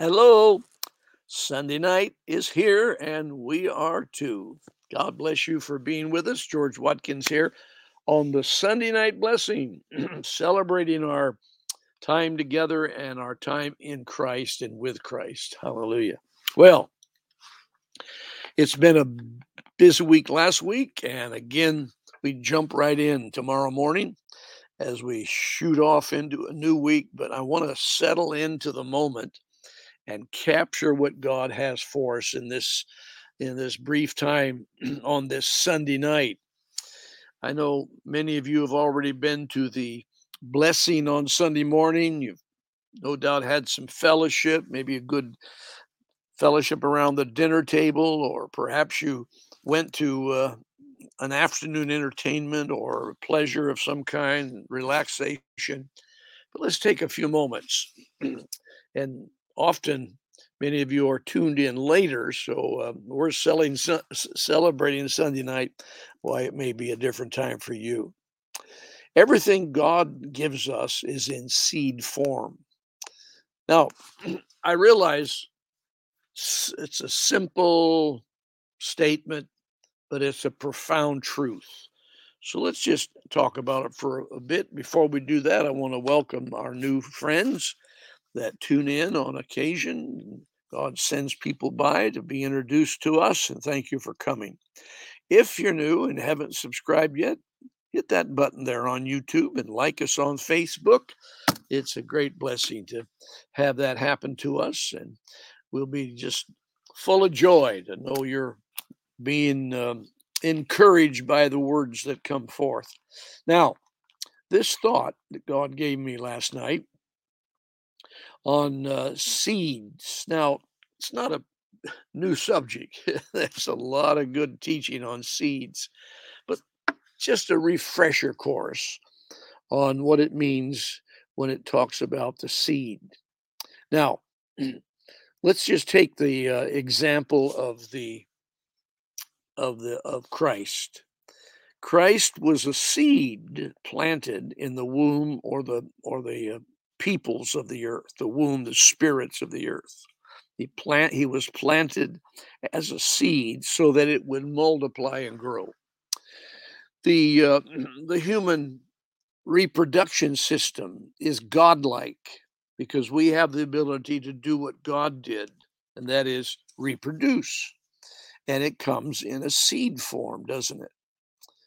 Hello. Sunday night is here, and we are too. God bless you for being with us. George Watkins here on the Sunday night blessing, celebrating our time together and our time in Christ and with Christ. Hallelujah. Well, it's been a busy week last week, and again, we jump right in tomorrow morning as we shoot off into a new week. But I want to settle into the moment and capture what God has for us in this in this brief time on this Sunday night. I know many of you have already been to the blessing on Sunday morning. You've no doubt had some fellowship, maybe a good fellowship around the dinner table, or perhaps you went to uh, an afternoon entertainment or pleasure of some kind, relaxation. But let's take a few moments and often many of you are tuned in later, so uh, we're selling, celebrating Sunday night. Why it may be a different time for you. Everything God gives us is in seed form. Now, I realize it's a simple statement, but it's a profound truth. So let's just talk about it for a bit. Before we do that, I want to welcome our new friends that tune in on occasion. God sends people by to be introduced to us, and thank you for coming. If you're new and haven't subscribed yet, hit that button there on YouTube and like us on Facebook. It's a great blessing to have that happen to us, and we'll be just full of joy to know you're being um, encouraged by the words that come forth. Now, this thought that God gave me last night on uh, seeds. Now, it's not a new subject. There's a lot of good teaching on seeds, but just a refresher course on what it means when it talks about the seed. Now, let's just take the uh, example of the of the of Christ. Christ was a seed planted in the womb or the or the uh, peoples of the earth, the womb, the spirits of the earth. He plant he was planted as a seed so that it would multiply and grow. The uh, the human reproduction system is godlike because we have the ability to do what God did, and that is reproduce. And it comes in a seed form, doesn't it?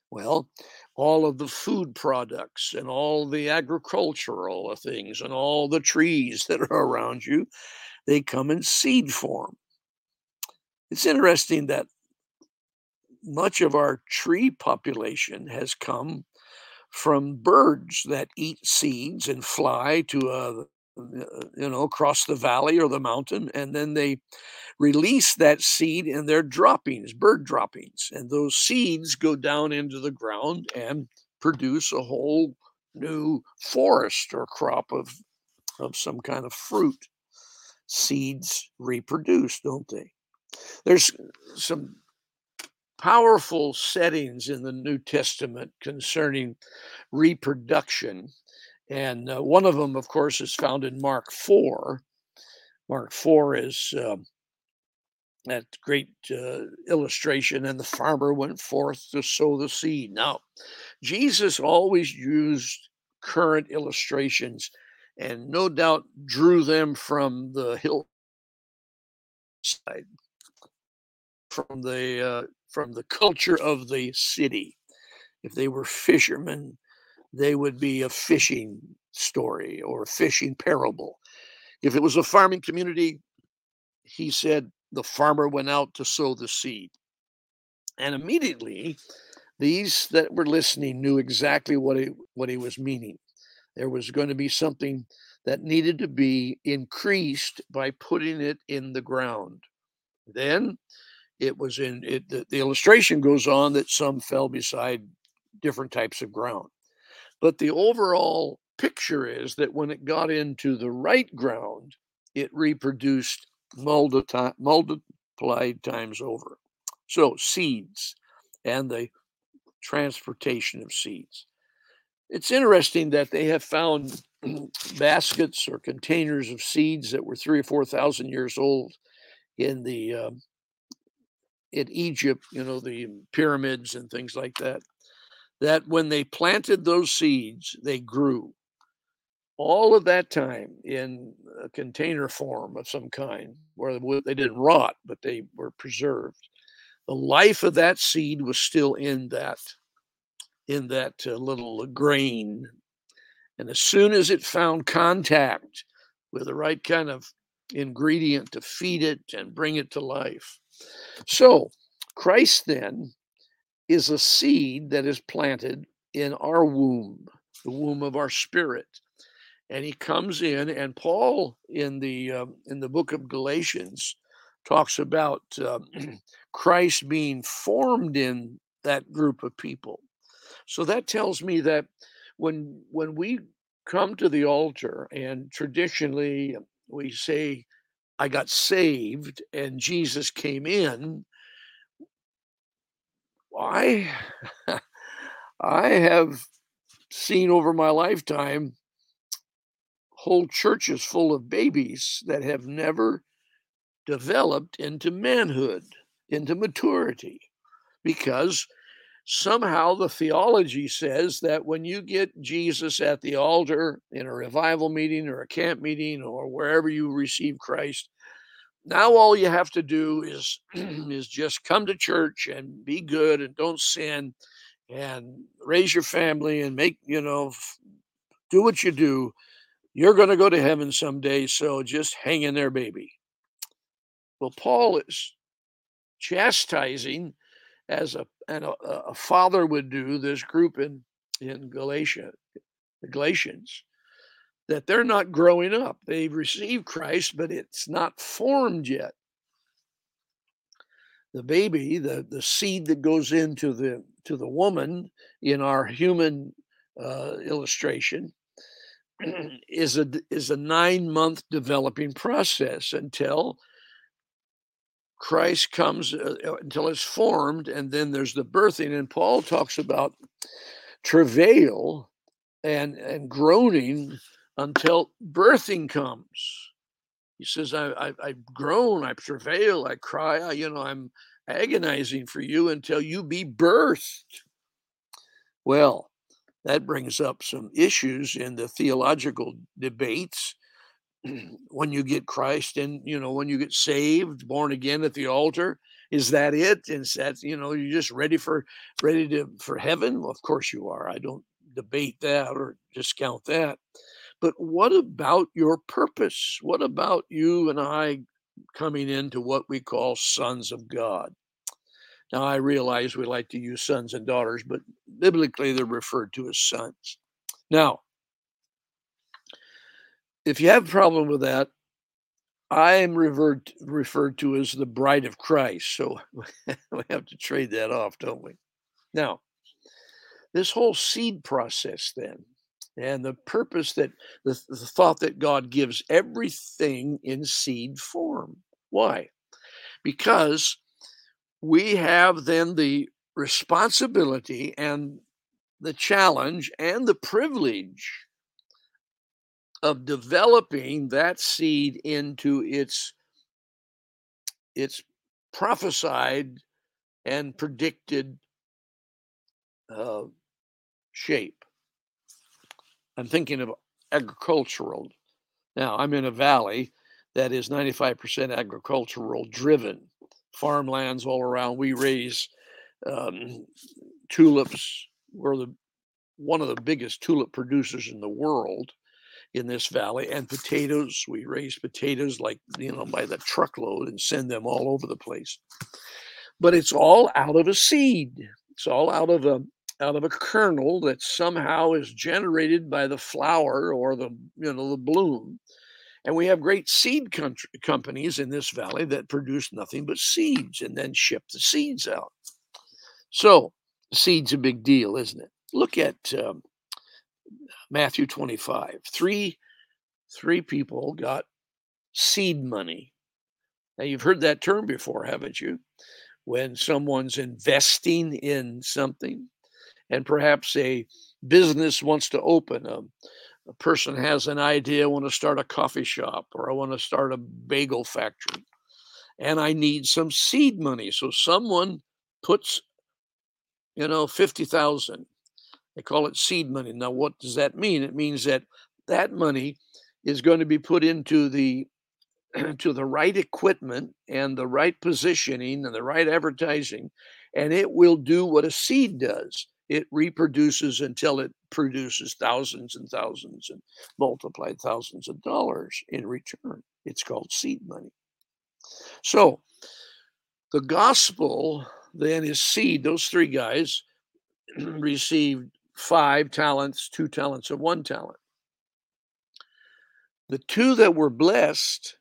Well, all of the food products and all the agricultural things and all the trees that are around you, they come in seed form. It's interesting that much of our tree population has come from birds that eat seeds and fly to a you know across the valley or the mountain and then they release that seed in their droppings, bird droppings. And those seeds go down into the ground and produce a whole new forest or crop of, of some kind of fruit. Seeds reproduce, don't they? There's some powerful settings in the New Testament concerning reproduction. And uh, one of them, of course, is found in Mark 4. Mark 4 is uh, that great uh, illustration, and the farmer went forth to sow the seed. Now, Jesus always used current illustrations and no doubt drew them from the hillside, from the uh, from the culture of the city. If they were fishermen, they would be a fishing story or a fishing parable. If it was a farming community, he said the farmer went out to sow the seed. And immediately, these that were listening knew exactly what he, what he was meaning. There was going to be something that needed to be increased by putting it in the ground. Then it was in it, the, the illustration goes on that some fell beside different types of ground. But the overall picture is that when it got into the right ground, it reproduced multiplied times over. So, seeds and the transportation of seeds. It's interesting that they have found baskets or containers of seeds that were three or four thousand years old in the uh, in Egypt, you know, the pyramids and things like that. That when they planted those seeds, they grew. All of that time in a container form of some kind, where they didn't rot, but they were preserved. The life of that seed was still in that in that uh, little grain and as soon as it found contact with the right kind of ingredient to feed it and bring it to life. So, Christ then is a seed that is planted in our womb, the womb of our spirit. And he comes in, and Paul in the um, in the book of Galatians talks about uh, Christ being formed in that group of people. So that tells me that when when we come to the altar and traditionally we say I got saved and Jesus came in, I I have seen over my lifetime whole churches full of babies that have never developed into manhood, into maturity, because somehow the theology says that when you get Jesus at the altar in a revival meeting or a camp meeting or wherever you receive Christ, now all you have to do is is just come to church and be good and don't sin and raise your family and make, you know, do what you do. You're going to go to heaven someday, so just hang in there, baby. Well, Paul is chastising as a and a, a father would do this group in in Galatia, the Galatians, that they're not growing up. They've received Christ, but it's not formed yet. The baby, the the seed that goes into the to the woman in our human uh, illustration, is a is a nine month developing process until Christ comes uh, uh, until it's formed, and then there's the birthing. And Paul talks about travail and and groaning until birthing comes. He says, I, I groan, I travail, I cry, I, you know, I'm agonizing for you until you be birthed. Well, that brings up some issues in the theological debates when you get Christ and you know when you get saved, born again at the altar, is that it? Is that you know you're just ready for ready to for heaven? Well, of course you are. I don't debate that or discount that. But what about your purpose? What about you and I coming into what we call sons of God? Now I realize we like to use sons and daughters, but biblically they're referred to as sons. Now, if you have a problem with that, I am referred referred to as the bride of Christ. So we have to trade that off, don't we? Now, this whole seed process, then, and the purpose that the, the thought that God gives everything in seed form. Why? Because we have then the responsibility and the challenge and the privilege of developing that seed into its its prophesied and predicted uh, shape. I'm thinking of agricultural. Now, I'm in a valley that is 95% agricultural driven, farmlands all around. We raise um, tulips. We're the one of the biggest tulip producers in the world in this valley and potatoes. We raise potatoes like, you know, by the truckload and send them all over the place. But it's all out of a seed. It's all out of a out of a kernel that somehow is generated by the flower or the you know the bloom. And we have great seed country, companies in this valley that produce nothing but seeds and then ship the seeds out. So, seed's a big deal, isn't it? Look at um, Matthew 25. Three, three people got seed money. Now, you've heard that term before, haven't you? When someone's investing in something, and perhaps a business wants to open a, a person has an idea, I want to start a coffee shop or I want to start a bagel factory and I need some seed money. So someone puts, you know, 50,000. They call it seed money. Now, what does that mean? It means that that money is going to be put into the to the right equipment and the right positioning and the right advertising and it will do what a seed does it reproduces until it produces thousands and thousands and multiplied thousands of dollars in return. It's called seed money. So the gospel then is seed. Those three guys received five talents two talents and one talent. The two that were blessed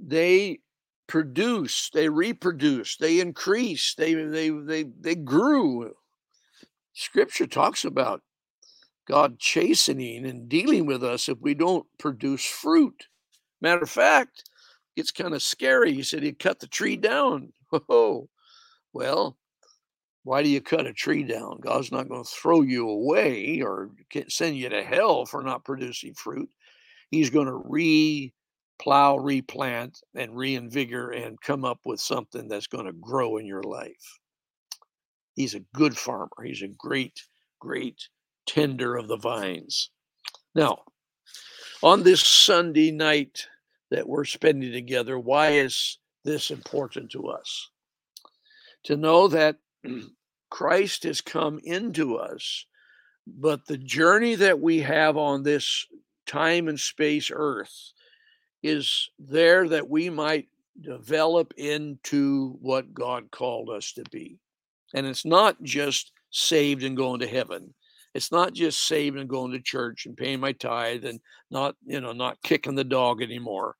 they produced, they reproduced, they increased, they they they they grew. Scripture talks about God chastening and dealing with us if we don't produce fruit. Matter of fact, it's kind of scary. He said he'd cut the tree down. Oh, well, why do you cut a tree down? God's not going to throw you away or send you to hell for not producing fruit. He's going to re plow, replant, and reinvigorate and come up with something that's going to grow in your life. He's a good farmer. He's a great, great tender of the vines. Now, on this Sunday night that we're spending together, why is this important to us? To know that Christ has come into us, but the journey that we have on this time and space earth is there that we might develop into what God called us to be. And it's not just saved and going to heaven. It's not just saved and going to church and paying my tithe and not, you know, not kicking the dog anymore.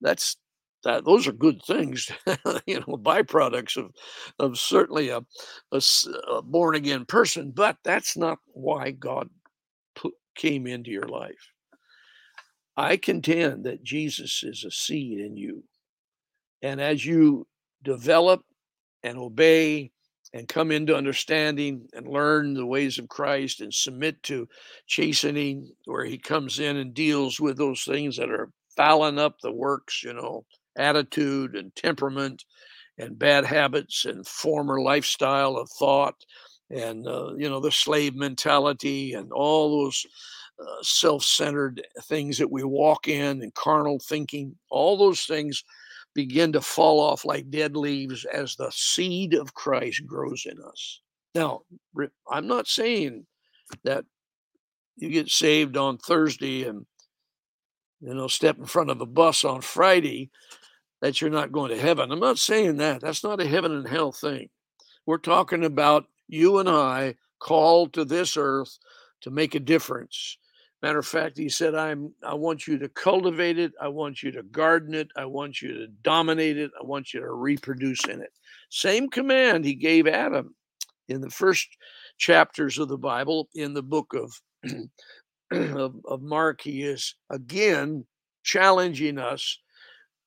That's that those are good things, you know, byproducts of of certainly a, a, a born again person. But that's not why God put, came into your life. I contend that Jesus is a seed in you. And as you develop and obey and come into understanding and learn the ways of Christ and submit to chastening, where he comes in and deals with those things that are fouling up the works, you know, attitude and temperament and bad habits and former lifestyle of thought and, uh, you know, the slave mentality and all those uh, self centered things that we walk in and carnal thinking, all those things begin to fall off like dead leaves as the seed of Christ grows in us. Now, I'm not saying that you get saved on Thursday and you know step in front of a bus on Friday that you're not going to heaven. I'm not saying that. That's not a heaven and hell thing. We're talking about you and I called to this earth to make a difference Matter of fact, he said, I'm I want you to cultivate it, I want you to garden it, I want you to dominate it, I want you to reproduce in it. Same command he gave Adam in the first chapters of the Bible in the book of of, of Mark. He is again challenging us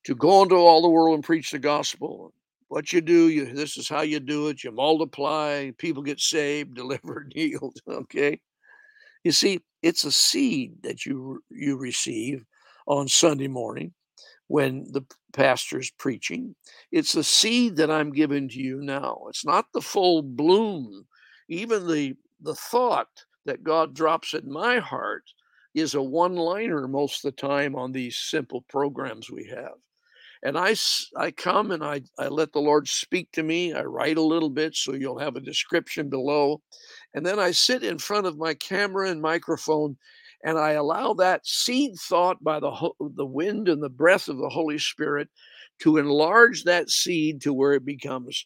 to go into all the world and preach the gospel. What you do, you this is how you do it. You multiply, people get saved, delivered, healed. Okay. You see, it's a seed that you you receive on Sunday morning when the pastor's preaching. It's a seed that I'm giving to you now. It's not the full bloom. Even the the thought that God drops in my heart is a one-liner most of the time on these simple programs we have and I, I come and I, I let the Lord speak to me. I write a little bit so you'll have a description below. And then I sit in front of my camera and microphone and I allow that seed thought by the, the wind and the breath of the Holy Spirit to enlarge that seed to where it becomes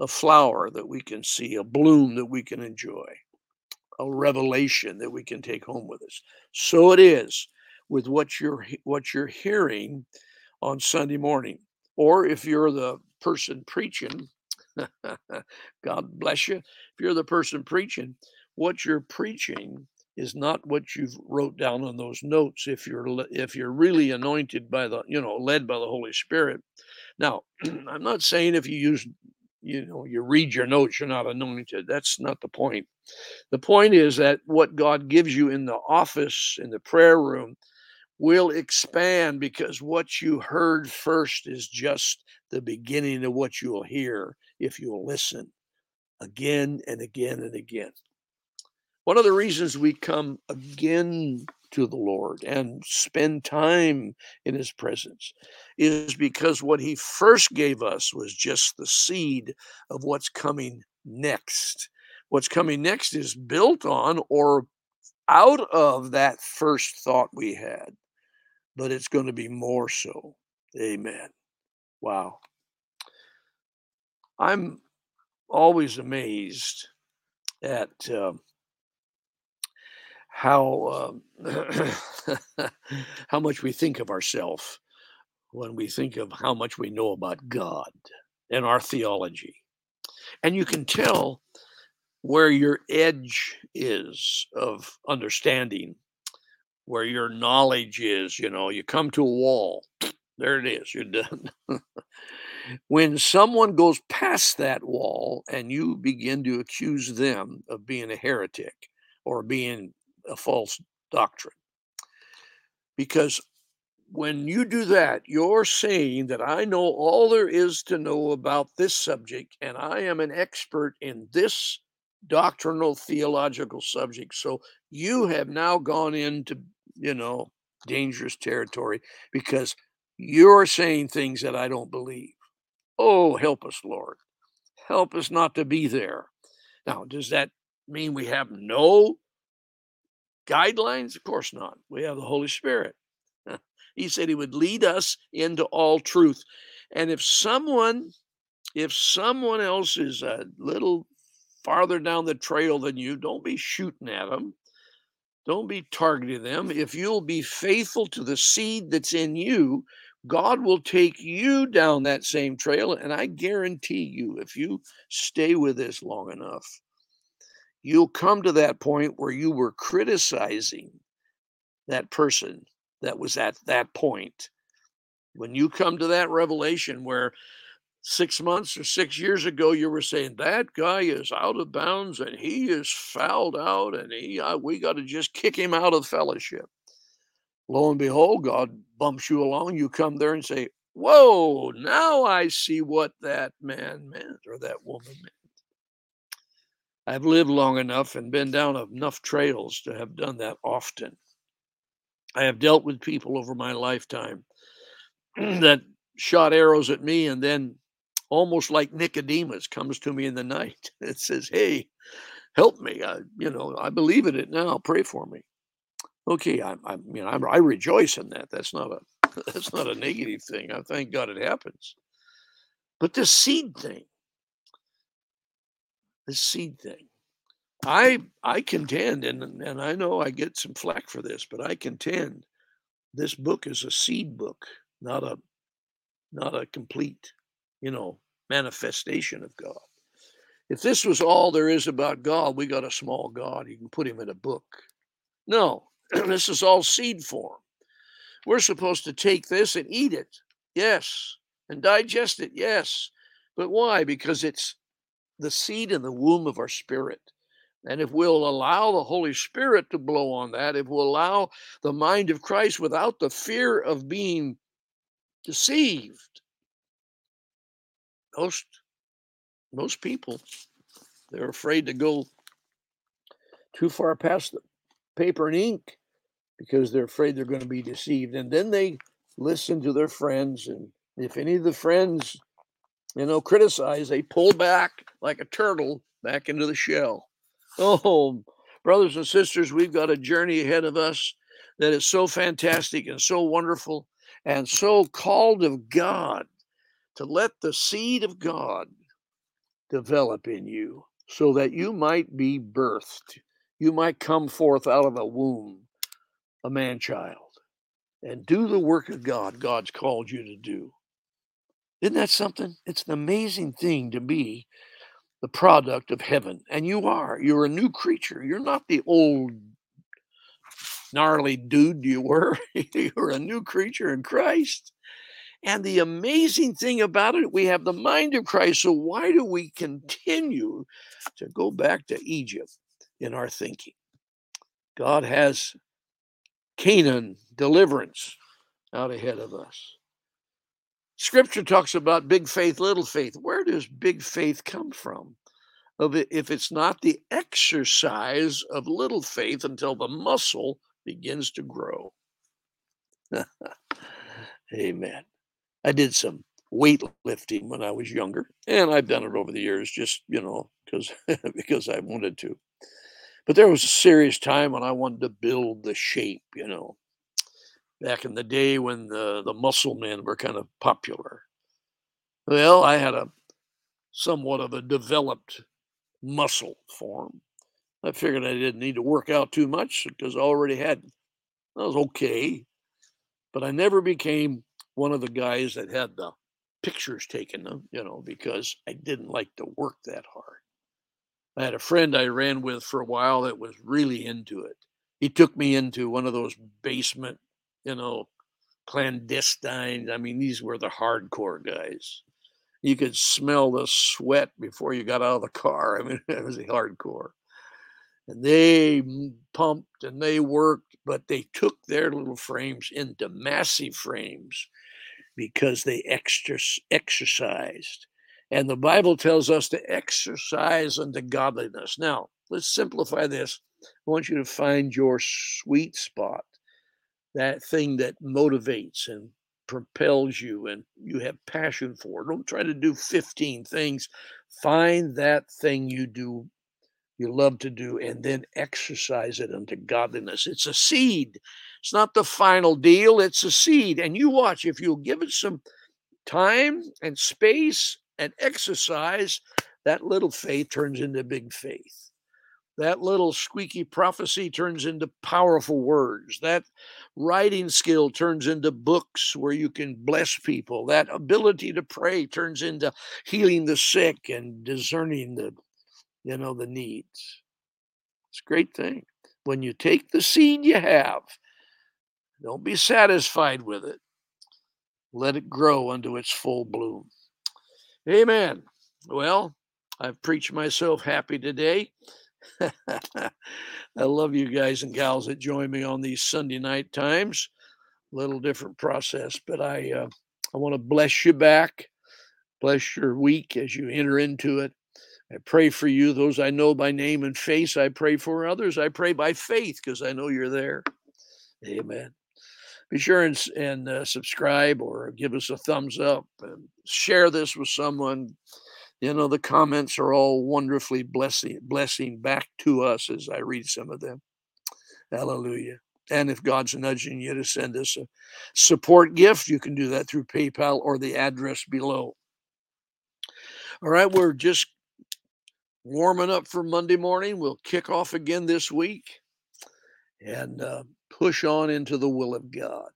a flower that we can see, a bloom that we can enjoy, a revelation that we can take home with us. So it is with what you're what you're hearing on Sunday morning. Or if you're the person preaching, God bless you. If you're the person preaching, what you're preaching is not what you've wrote down on those notes if you're if you're really anointed by the you know led by the holy spirit. Now i'm not saying if you use you know you read your notes you're not anointed. That's not the point. The point is that what god gives you in the office in the prayer room will expand because what you heard first is just the beginning of what you'll hear if you'll listen again and again and again one of the reasons we come again to the Lord and spend time in His presence is because what He first gave us was just the seed of what's coming next. What's coming next is built on or out of that first thought we had, but it's going to be more so. Amen. Wow. I'm always amazed at. Uh, how um, how much we think of ourselves when we think of how much we know about God and our theology. And you can tell where your edge is of understanding, where your knowledge is. You know, you come to a wall, there it is, you're done. when someone goes past that wall and you begin to accuse them of being a heretic or being a false doctrine. Because when you do that, you're saying that I know all there is to know about this subject, and I am an expert in this doctrinal theological subject. So you have now gone into, you know, dangerous territory because you're saying things that I don't believe. Oh, help us, Lord. Help us not to be there. Now, does that mean we have no guidelines? Of course not. We have the Holy Spirit. he said he would lead us into all truth. And if someone, if someone else is a little farther down the trail than you, don't be shooting at them. Don't be targeting them. If you'll be faithful to the seed that's in you, God will take you down that same trail. And I guarantee you, if you stay with this long enough, you'll come to that point where you were criticizing that person that was at that point. When you come to that revelation where six months or six years ago you were saying that guy is out of bounds and he is fouled out and he uh, we got to just kick him out of fellowship. Lo and behold, God bumps you along. You come there and say, "Whoa! Now I see what that man meant or that woman meant." I've lived long enough and been down enough trails to have done that often. I have dealt with people over my lifetime that shot arrows at me and then almost like Nicodemus comes to me in the night and says, Hey, help me. I, you know, I believe in it now. Pray for me. Okay. I, I I, I rejoice in that. That's not a, that's not a negative thing. I thank God it happens. But this seed thing, the seed thing. I I contend, and and I know I get some flack for this, but I contend this book is a seed book, not a not a complete, you know, manifestation of God. If this was all there is about God, we got a small God. You can put him in a book. No, this is all seed form. We're supposed to take this and eat it, yes, and digest it, yes. But why? Because it's the seed in the womb of our spirit. And if we'll allow the Holy Spirit to blow on that, if we'll allow the mind of Christ without the fear of being deceived, most most people they're afraid to go too far past the paper and ink because they're afraid they're going to be deceived. And then they listen to their friends, and if any of the friends you know, criticize, they pull back like a turtle back into the shell. Oh, brothers and sisters, we've got a journey ahead of us that is so fantastic and so wonderful and so called of God to let the seed of God develop in you so that you might be birthed. You might come forth out of a womb, a man child, and do the work of God God's called you to do. Isn't that something? It's an amazing thing to be the product of heaven. And you are. You're a new creature. You're not the old gnarly dude you were. You're a new creature in Christ. And the amazing thing about it, we have the mind of Christ. So why do we continue to go back to Egypt in our thinking? God has Canaan deliverance out ahead of us. Scripture talks about big faith, little faith. Where does big faith come from? If it's not the exercise of little faith until the muscle begins to grow. Amen. I did some weightlifting when I was younger, and I've done it over the years, just you know, because because I wanted to. But there was a serious time when I wanted to build the shape, you know, back in the day when the, the muscle men were kind of popular. Well, I had a somewhat of a developed muscle form. I figured I didn't need to work out too much because I already had, I was okay. But I never became one of the guys that had the pictures taken, them, you know, because I didn't like to work that hard. I had a friend I ran with for a while that was really into it. He took me into one of those basement you know, clandestine. I mean, these were the hardcore guys. You could smell the sweat before you got out of the car. I mean, it was hardcore. And they pumped and they worked, but they took their little frames into massive frames because they extra, exercised. And the Bible tells us to exercise unto godliness. Now, let's simplify this. I want you to find your sweet spot that thing that motivates and propels you and you have passion for. Don't try to do 15 things. Find that thing you do, you love to do, and then exercise it unto godliness. It's a seed. It's not the final deal, it's a seed. And you watch, if you'll give it some time and space and exercise, that little faith turns into big faith that little squeaky prophecy turns into powerful words. That writing skill turns into books where you can bless people. That ability to pray turns into healing the sick and discerning the, you know, the needs. It's a great thing. When you take the seed you have, don't be satisfied with it. Let it grow unto its full bloom. Amen. Well, I've preached myself happy today. I love you guys and gals that join me on these Sunday night times. A little different process, but I uh, I want to bless you back, bless your week as you enter into it. I pray for you, those I know by name and face. I pray for others. I pray by faith because I know you're there. Amen. Be sure and, and uh, subscribe or give us a thumbs up and share this with someone you know the comments are all wonderfully blessing blessing back to us as i read some of them hallelujah and if god's nudging you to send us a support gift you can do that through paypal or the address below all right we're just warming up for monday morning we'll kick off again this week and uh, push on into the will of god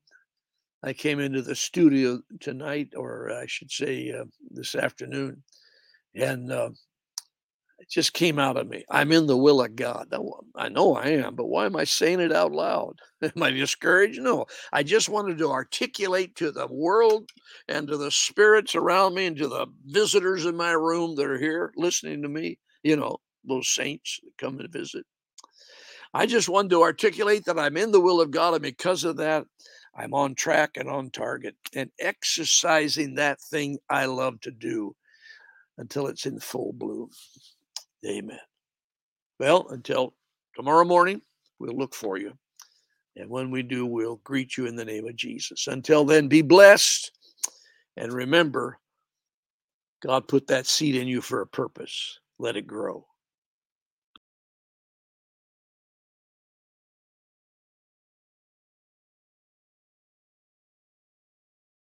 i came into the studio tonight or i should say uh, this afternoon and uh, it just came out of me. I'm in the will of God. I know I am, but why am I saying it out loud? Am I discouraged? No. I just wanted to articulate to the world and to the spirits around me and to the visitors in my room that are here listening to me, you know, those saints that come and visit. I just wanted to articulate that I'm in the will of God, and because of that, I'm on track and on target and exercising that thing I love to do until it's in full bloom. Amen. Well, until tomorrow morning, we'll look for you. And when we do, we'll greet you in the name of Jesus. Until then, be blessed. And remember, God put that seed in you for a purpose. Let it grow.